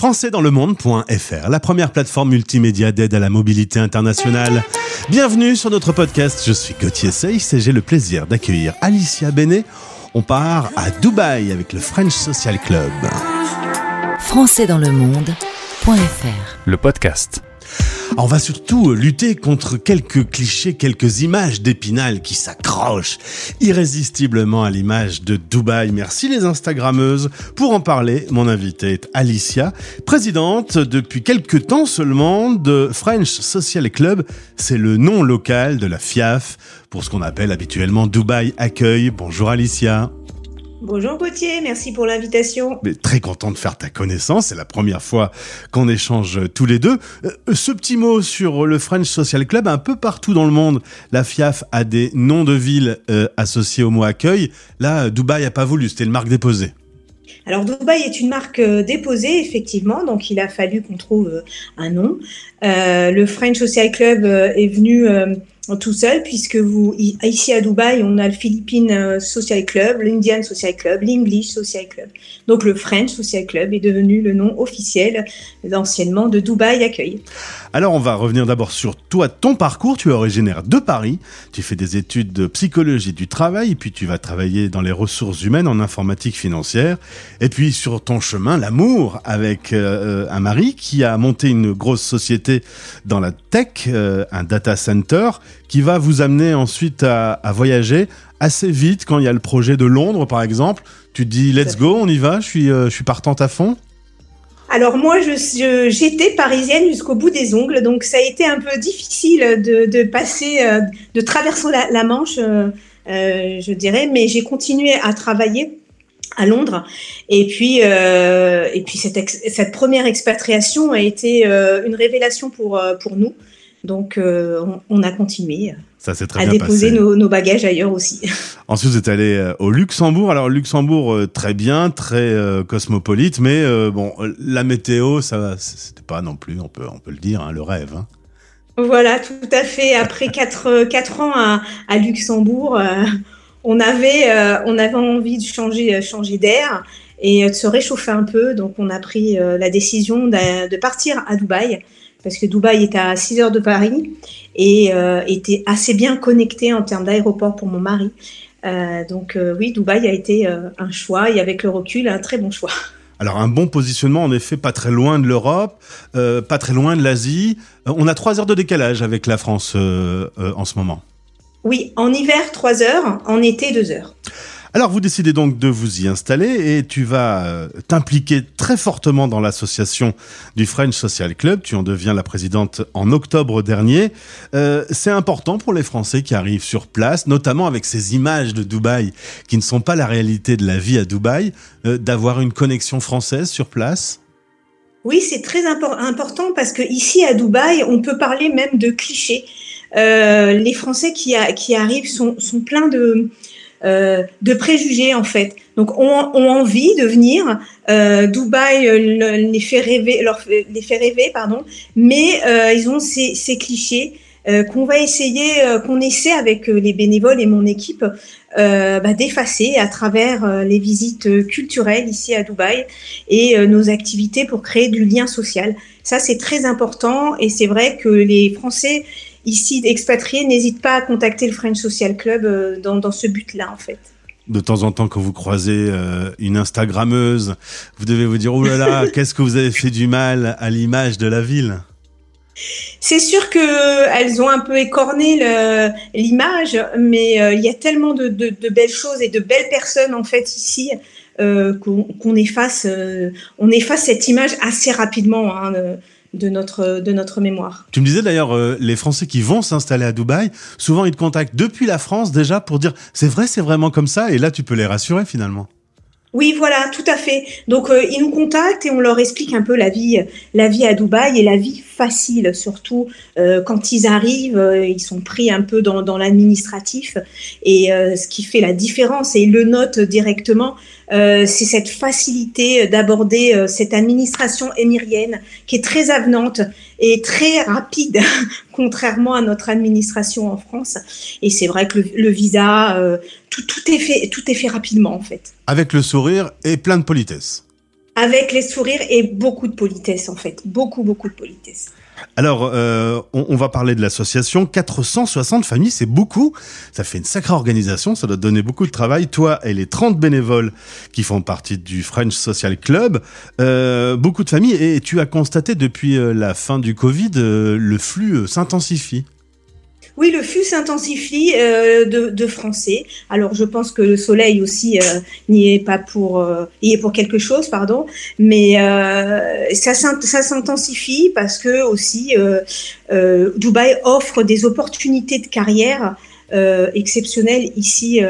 françaisdanslemonde.fr, la première plateforme multimédia d'aide à la mobilité internationale. Bienvenue sur notre podcast. Je suis Gauthier Seyss et j'ai le plaisir d'accueillir Alicia Benet. On part à Dubaï avec le French Social Club. françaisdanslemonde.fr le podcast. On va surtout lutter contre quelques clichés, quelques images d'Épinal qui s'accrochent irrésistiblement à l'image de Dubaï. Merci les Instagrammeuses. Pour en parler, mon invité est Alicia, présidente depuis quelques temps seulement de French Social Club. C'est le nom local de la FIAF pour ce qu'on appelle habituellement Dubaï Accueil. Bonjour Alicia. Bonjour Gauthier, merci pour l'invitation. Mais très content de faire ta connaissance, c'est la première fois qu'on échange tous les deux. Euh, ce petit mot sur le French Social Club, un peu partout dans le monde, la FIAF a des noms de villes euh, associés au mot accueil. Là, Dubaï a pas voulu, c'était une marque déposée. Alors Dubaï est une marque euh, déposée, effectivement, donc il a fallu qu'on trouve un nom. le French Social Club est venu tout seul, puisque vous, ici à Dubaï, on a le Philippine euh, Social Club, l'Indian Social Club, l'English Social Club. Donc le French Social Club est devenu le nom officiel, anciennement, de Dubaï Accueil. Alors on va revenir d'abord sur toi, ton parcours. Tu es originaire de Paris, tu fais des études de psychologie du travail, puis tu vas travailler dans les ressources humaines en informatique financière. Et puis sur ton chemin, l'amour avec euh, un mari qui a monté une grosse société dans la tech, euh, un data center, qui va vous amener ensuite à, voyager assez vite quand il y a le projet de Londres par exemple. Tu te dis let's go, on y va, je suis, euh, je suis partante à fond. Alors moi, j'étais parisienne jusqu'au bout des ongles, donc ça a été un peu difficile de, passer, euh, de traverser la, Manche, euh, je dirais, mais j'ai continué à travailler à Londres. Et puis, et puis cette, cette, première expatriation a été une révélation pour, pour nous. Donc, euh, on, a continué Ça, très à déposer nos, bagages ailleurs aussi. Ensuite, vous êtes allé euh, au Luxembourg. Alors, Luxembourg, euh, très bien, très cosmopolite, mais bon, la météo, ça, c'était pas non plus, on peut, on peut le dire, hein, le rêve. Hein. Voilà, tout à fait. Après quatre, quatre ans à, Luxembourg, on, avait, on avait envie de changer, changer d'air et de se réchauffer un peu. Donc, on a pris la décision de partir à Dubaï parce que Dubaï est à 6 heures de Paris et euh, était assez bien connecté en termes d'aéroport pour mon mari. Euh, donc euh, oui, Dubaï a été un choix et avec le recul, un très bon choix. Alors un bon positionnement, en effet, pas très loin de l'Europe, pas très loin de l'Asie. on a 3 heures de décalage avec la France en ce moment. Oui, en hiver 3 heures, en été 2 heures. Alors vous décidez donc de vous y installer et tu vas euh, t'impliquer très fortement dans l'association du French Social Club. Tu en deviens la présidente en octobre dernier. Euh, c'est important pour les Français qui arrivent sur place, notamment avec ces images de Dubaï qui ne sont pas la réalité de la vie à Dubaï, euh, d'avoir une connexion française sur place? Oui, c'est très important parce que ici à Dubaï, on peut parler même de clichés. les Français qui, arrivent sont pleins de euh, de préjugés en fait. Donc ont, ont envie de venir. Euh, Dubaï euh, les fait rêver, leur, les fait rêver, pardon. Mais euh, ils ont ces, ces clichés euh, qu'on va essayer, qu'on essaie avec les bénévoles et mon équipe bah, d'effacer à travers les visites culturelles ici à Dubaï et nos activités pour créer du lien social. Ça c'est très important et c'est vrai que les Français ici expatriés n'hésitent pas à contacter le French Social Club euh, dans, ce but-là, en fait. De temps en temps, quand vous croisez euh, une Instagrammeuse, vous devez vous dire, oh là là, qu'est-ce que vous avez fait du mal à l'image de la ville? C'est sûr qu'elles ont un peu écorné l'image, mais euh, il y a tellement de, belles choses et de belles personnes en fait ici qu'on efface, on efface cette image assez rapidement. Hein, de notre, de notre mémoire. Tu me disais d'ailleurs, euh, les Français qui vont s'installer à Dubaï, souvent ils te contactent depuis la France déjà pour dire c'est vrai, c'est vraiment comme ça, et là tu peux les rassurer finalement. Oui, voilà, tout à fait. Donc euh, ils nous contactent et on leur explique un peu la vie, la vie à Dubaï et la vie facile, surtout euh, quand ils arrivent, ils sont pris un peu dans, dans l'administratif et ce qui fait la différence et ils le notent directement. Euh, c'est cette facilité d'aborder euh, cette administration émirienne qui est très avenante et très rapide, contrairement à notre administration en France. Et c'est vrai que le, visa, euh, tout, est fait, tout est fait rapidement en fait. Avec le sourire et plein de politesse. Avec les sourires et beaucoup de politesse, en fait. Beaucoup, beaucoup de politesse. Alors, euh, on, va parler de l'association. 460 familles, c'est beaucoup. Ça fait une sacrée organisation. Ça doit donner beaucoup de travail. Toi et les 30 bénévoles qui font partie du French Social Club. Euh, beaucoup de familles. Et tu as constaté depuis euh, la fin du Covid, le flux s'intensifie. Oui, le flux s'intensifie euh, de, français. Alors, je pense que le soleil aussi euh, n'y est pas pour, euh, y est pour quelque chose, pardon. Mais ça, ça s'intensifie parce que aussi Dubaï offre des opportunités de carrière exceptionnelles ici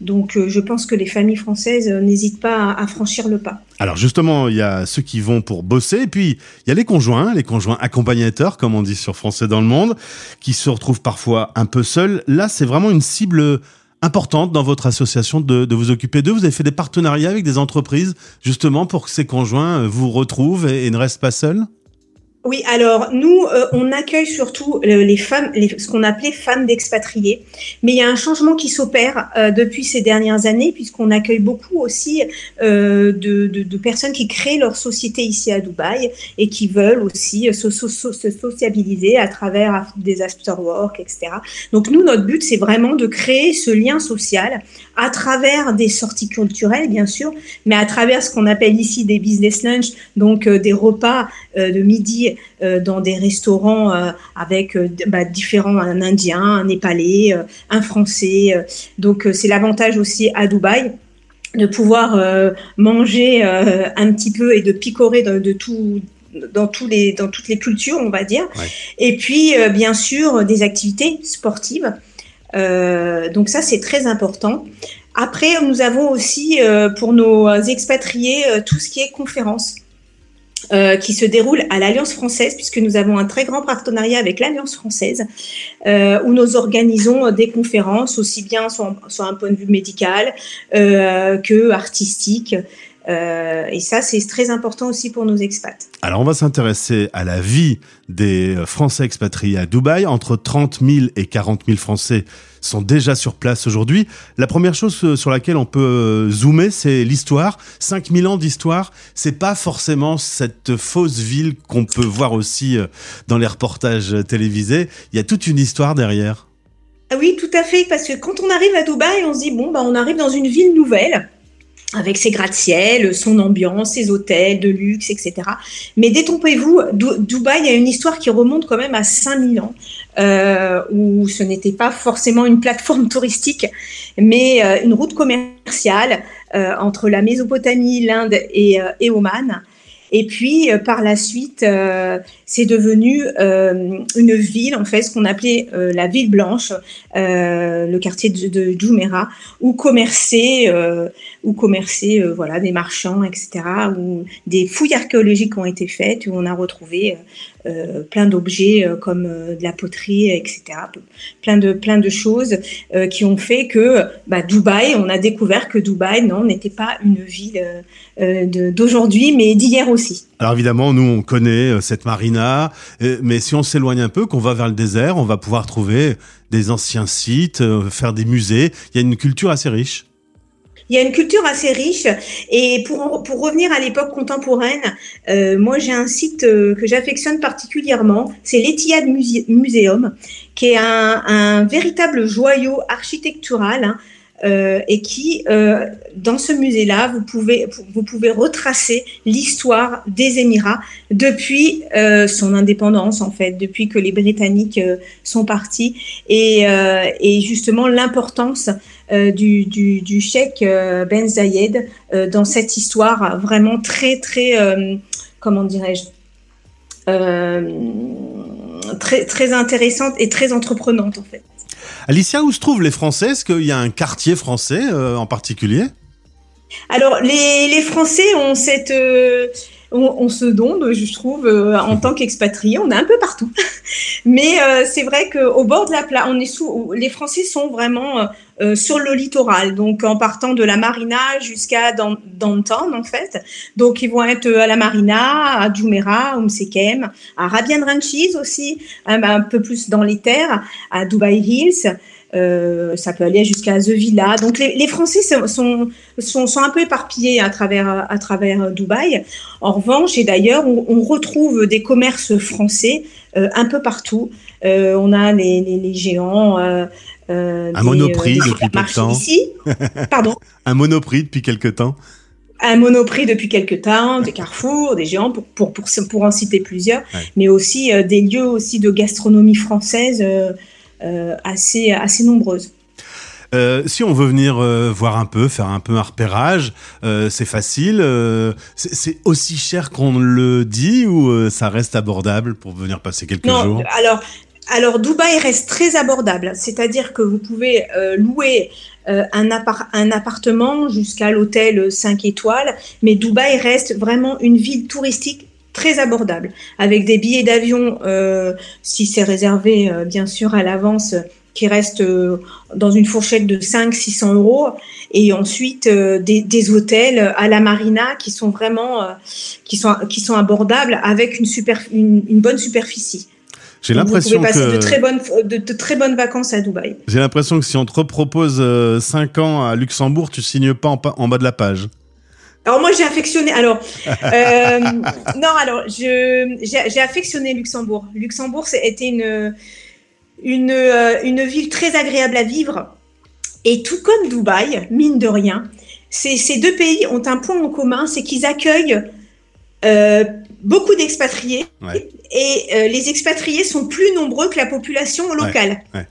donc euh, je pense que les familles françaises euh, n'hésitent pas à, franchir le pas. Alors justement, il y a ceux qui vont pour bosser, et puis il y a les conjoints, les conjoints accompagnateurs, comme on dit sur Français dans le monde, qui se retrouvent parfois un peu seuls. Là, c'est vraiment une cible importante dans votre association de, vous occuper d'eux. Vous avez fait des partenariats avec des entreprises, justement, pour que ces conjoints euh, vous retrouvent et ne restent pas seuls? Oui, alors nous, euh, on accueille surtout euh, les femmes, ce qu'on appelait femmes d'expatriés. Mais il y a un changement qui s'opère euh, depuis ces dernières années, puisqu'on accueille beaucoup aussi de, personnes qui créent leur société ici à Dubaï et qui veulent aussi se, sociabiliser à travers des after-work, etc. Donc nous, notre but, c'est vraiment de créer ce lien social à travers des sorties culturelles, bien sûr, mais à travers ce qu'on appelle ici des business lunch, donc des repas de midi euh, dans des restaurants euh, avec euh, bah, différents, un Indien, un Népalais, un Français. donc c'est l'avantage aussi à Dubaï de pouvoir manger un petit peu et de picorer de, tout dans tous les dans toutes les cultures on va dire. Et puis bien sûr des activités sportives. Donc ça c'est très important. Après nous avons aussi pour nos expatriés tout ce qui est conférences euh, qui se déroule à l'Alliance française, puisque nous avons un très grand partenariat avec l'Alliance française, euh, où nous organisons des conférences, aussi bien sur, un point de vue médical euh, que artistique. Euh, et ça, c'est très important aussi pour nos expats. Alors, on va s'intéresser à la vie des Français expatriés à Dubaï. Entre 30 000 et 40 000 Français sont déjà sur place aujourd'hui. La première chose euh, sur laquelle on peut euh, zoomer, c'est l'histoire. 5000 ans d'histoire, c'est pas forcément cette fausse ville qu'on peut voir aussi dans les reportages télévisés. Il y a toute une histoire derrière. Ah oui, tout à fait, parce que quand on arrive à Dubaï, on se dit bon, bah, on arrive dans une ville nouvelle avec ses gratte-ciel, son ambiance, ses hôtels de luxe, etc. Mais détrompez-vous, Dubaï a une histoire qui remonte quand même à 5000 ans, euh, où ce n'était pas forcément une plateforme touristique, mais euh, une route commerciale euh, entre la Mésopotamie, l'Inde et, et Oman. Et puis euh, par la suite, euh, c'est devenu euh, une ville, en fait, ce qu'on appelait la ville blanche, le quartier de, de où commerçaient, où commerçaient, voilà, des marchands, etc. Où des fouilles archéologiques ont été faites, où on a retrouvé plein d'objets comme de la poterie, etc. Plein de plein de choses qui ont fait que bah, Dubaï, on a découvert que Dubaï, non, n'était pas une ville d'aujourd'hui, mais d'hier aussi. Alors évidemment, nous on connaît euh, cette marina, euh, mais si on s'éloigne un peu, qu'on va vers le désert, on va pouvoir trouver des anciens sites, euh, faire des musées. Il y a une culture assez riche. Il y a une culture assez riche et pour, pour revenir à l'époque contemporaine, moi j'ai un site que j'affectionne particulièrement, c'est l'Etihad Museum, qui est un, un véritable joyau architectural. Hein, euh, et qui, euh, dans ce musée-là, vous pouvez, vous pouvez retracer l'histoire des Émirats depuis euh, son indépendance, en fait, depuis que les Britanniques sont partis, et, justement l'importance du, du, du cheikh Ben Zayed dans cette histoire vraiment très, très, comment dirais-je, très, très intéressante et très entreprenante, en fait. Alicia, où se trouvent les Français? Est-ce qu'il y a un quartier français euh, en particulier? Alors, les, Français ont cette... Euh, on, se donne, je trouve, euh, en tant qu'expatriés, on est un peu partout. Mais euh, c'est vrai qu'au bord de la plage, on est sous, les Français sont vraiment euh, sur le littoral, donc en partant de la marina jusqu'à Downtown en fait. Donc ils vont être à la marina, à Jumeirah, à Umsekem, à Rabian Ranches aussi, un peu plus dans les terres, à Dubai Hills. Euh, ça peut aller jusqu'à The Villa. Donc les, les Français sont, sont, sont, sont, un peu éparpillés à travers, à travers Dubaï. En revanche, et d'ailleurs, on, on, retrouve des commerces français euh, un peu partout. Euh, on a les, les, les géants. Euh, un des, monoprix depuis peu de temps. Ici. Pardon? un monoprix depuis quelque temps un monoprix depuis quelques temps, des carrefours, des géants, pour, pour, pour, pour en citer plusieurs, ouais. mais aussi euh, des lieux aussi de gastronomie française euh, euh, assez, assez nombreuses. Euh, si on veut venir euh, voir un peu, faire un peu un repérage, euh, c'est facile. c'est aussi cher qu'on le dit ou ça reste abordable pour venir passer quelques non, jours? Alors, alors Dubaï reste très abordable, c'est-à-dire que vous pouvez louer euh, un, appart un, appartement jusqu'à l'hôtel 5 étoiles, mais Dubaï reste vraiment une ville touristique très abordable, avec des billets d'avion, euh, si c'est réservé euh, bien sûr à l'avance, qui restent euh, dans une fourchette de 500-600 euros, et ensuite des, des, hôtels à la marina qui sont vraiment qui sont, qui sont abordables avec une, super, une, une bonne superficie. J'ai l'impression que de très bonnes de, de, très bonnes vacances à Dubaï. J'ai l'impression que si on te repropose 5 euh, ans à Luxembourg, tu signes pas en, en bas de la page. Alors moi j'ai affectionné. Alors euh, non, alors je j'ai affectionné Luxembourg. Luxembourg c'était une une euh, une ville très agréable à vivre et tout comme Dubaï, mine de rien, ces ces deux pays ont un point en commun, c'est qu'ils accueillent euh, beaucoup d'expatriés ouais. et euh, les expatriés sont plus nombreux que la population locale. Ouais, ouais.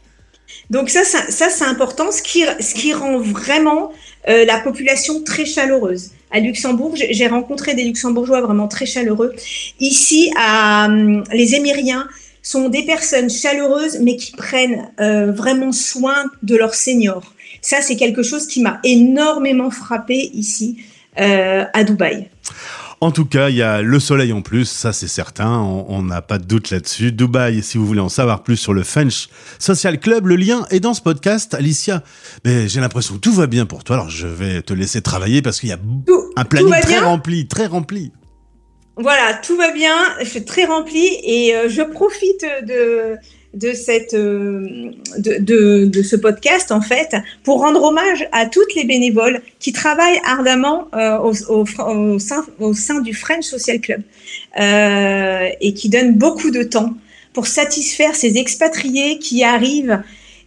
Donc ça, ça, ça c'est important, ce qui, ce qui rend vraiment euh, la population très chaleureuse. À Luxembourg, j'ai rencontré des Luxembourgeois vraiment très chaleureux. Ici, à, les Émiriens sont des personnes chaleureuses, mais qui prennent euh, vraiment soin de leurs seniors. Ça, c'est quelque chose qui m'a énormément frappé ici euh, à Dubaï. En tout cas, il y a le soleil en plus, ça c'est certain, on n'a pas de doute là-dessus. Dubaï, si vous voulez en savoir plus sur le French Social Club, le lien est dans ce podcast. Alicia, mais j'ai l'impression que tout va bien pour toi, alors je vais te laisser travailler parce qu'il y a tout, un planning très rempli, très rempli. Voilà, tout va bien, je suis très rempli et euh, je profite de de, cette, euh, de, de, de, ce podcast, en fait, pour rendre hommage à toutes les bénévoles qui travaillent ardemment euh, au, au, au, sein, au, sein, du French Social Club euh, et qui donnent beaucoup de temps pour satisfaire ces expatriés qui arrivent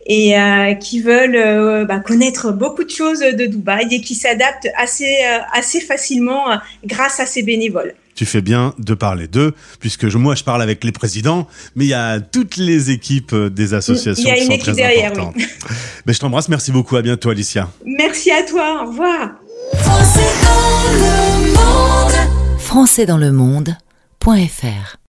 et euh, qui veulent euh, bah, connaître beaucoup de choses de Dubaï et qui s'adaptent assez, assez facilement grâce à ces bénévoles tu fais bien de parler d'eux, puisque je, moi je parle avec les présidents, mais il y a toutes les équipes des associations qui sont très derrière, importantes. Oui. mais je t'embrasse, merci beaucoup, à bientôt Alicia. Merci à toi, au revoir. Français dans le monde. Français dans le monde.fr